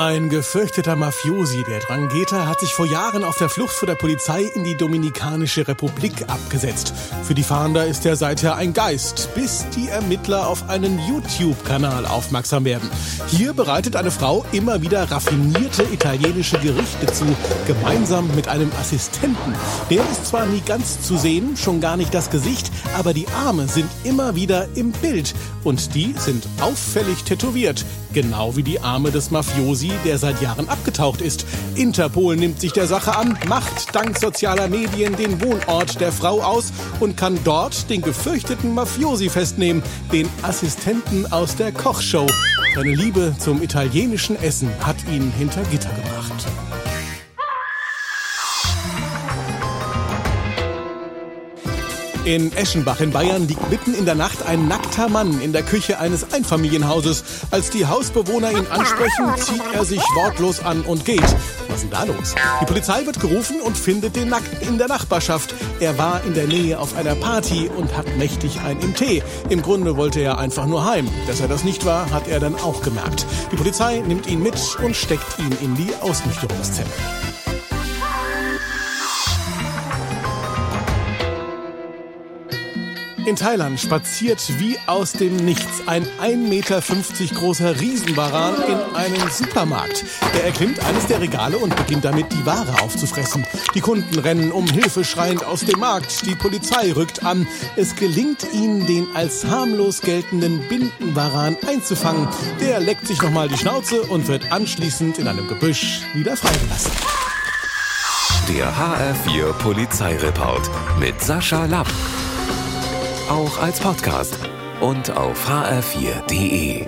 Ein gefürchteter Mafiosi, der Drangheta, hat sich vor Jahren auf der Flucht vor der Polizei in die Dominikanische Republik abgesetzt. Für die Fahnder ist er seither ein Geist, bis die Ermittler auf einen YouTube-Kanal aufmerksam werden. Hier bereitet eine Frau immer wieder raffinierte italienische Gerichte zu, gemeinsam mit einem Assistenten. Der ist zwar nie ganz zu sehen, schon gar nicht das Gesicht, aber die Arme sind immer wieder im Bild. Und die sind auffällig tätowiert, genau wie die Arme des Mafiosi der seit Jahren abgetaucht ist. Interpol nimmt sich der Sache an, macht dank sozialer Medien den Wohnort der Frau aus und kann dort den gefürchteten Mafiosi festnehmen, den Assistenten aus der Kochshow. Seine Liebe zum italienischen Essen hat ihn hinter Gitter gebracht. In Eschenbach in Bayern liegt mitten in der Nacht ein nackter Mann in der Küche eines Einfamilienhauses. Als die Hausbewohner ihn ansprechen, zieht er sich wortlos an und geht. Was ist denn da los? Die Polizei wird gerufen und findet den Nackten in der Nachbarschaft. Er war in der Nähe auf einer Party und hat mächtig ein im Tee. Im Grunde wollte er einfach nur heim. Dass er das nicht war, hat er dann auch gemerkt. Die Polizei nimmt ihn mit und steckt ihn in die Ausnüchterungszelle. In Thailand spaziert wie aus dem Nichts ein 1,50 Meter großer Riesenwaran in einen Supermarkt. Er erklimmt eines der Regale und beginnt damit, die Ware aufzufressen. Die Kunden rennen um Hilfe schreiend aus dem Markt. Die Polizei rückt an. Es gelingt ihnen, den als harmlos geltenden Bindenwaran einzufangen. Der leckt sich nochmal die Schnauze und wird anschließend in einem Gebüsch wieder freigelassen. Der HR4 Polizeireport mit Sascha Lapp auch als Podcast und auf hr4.de.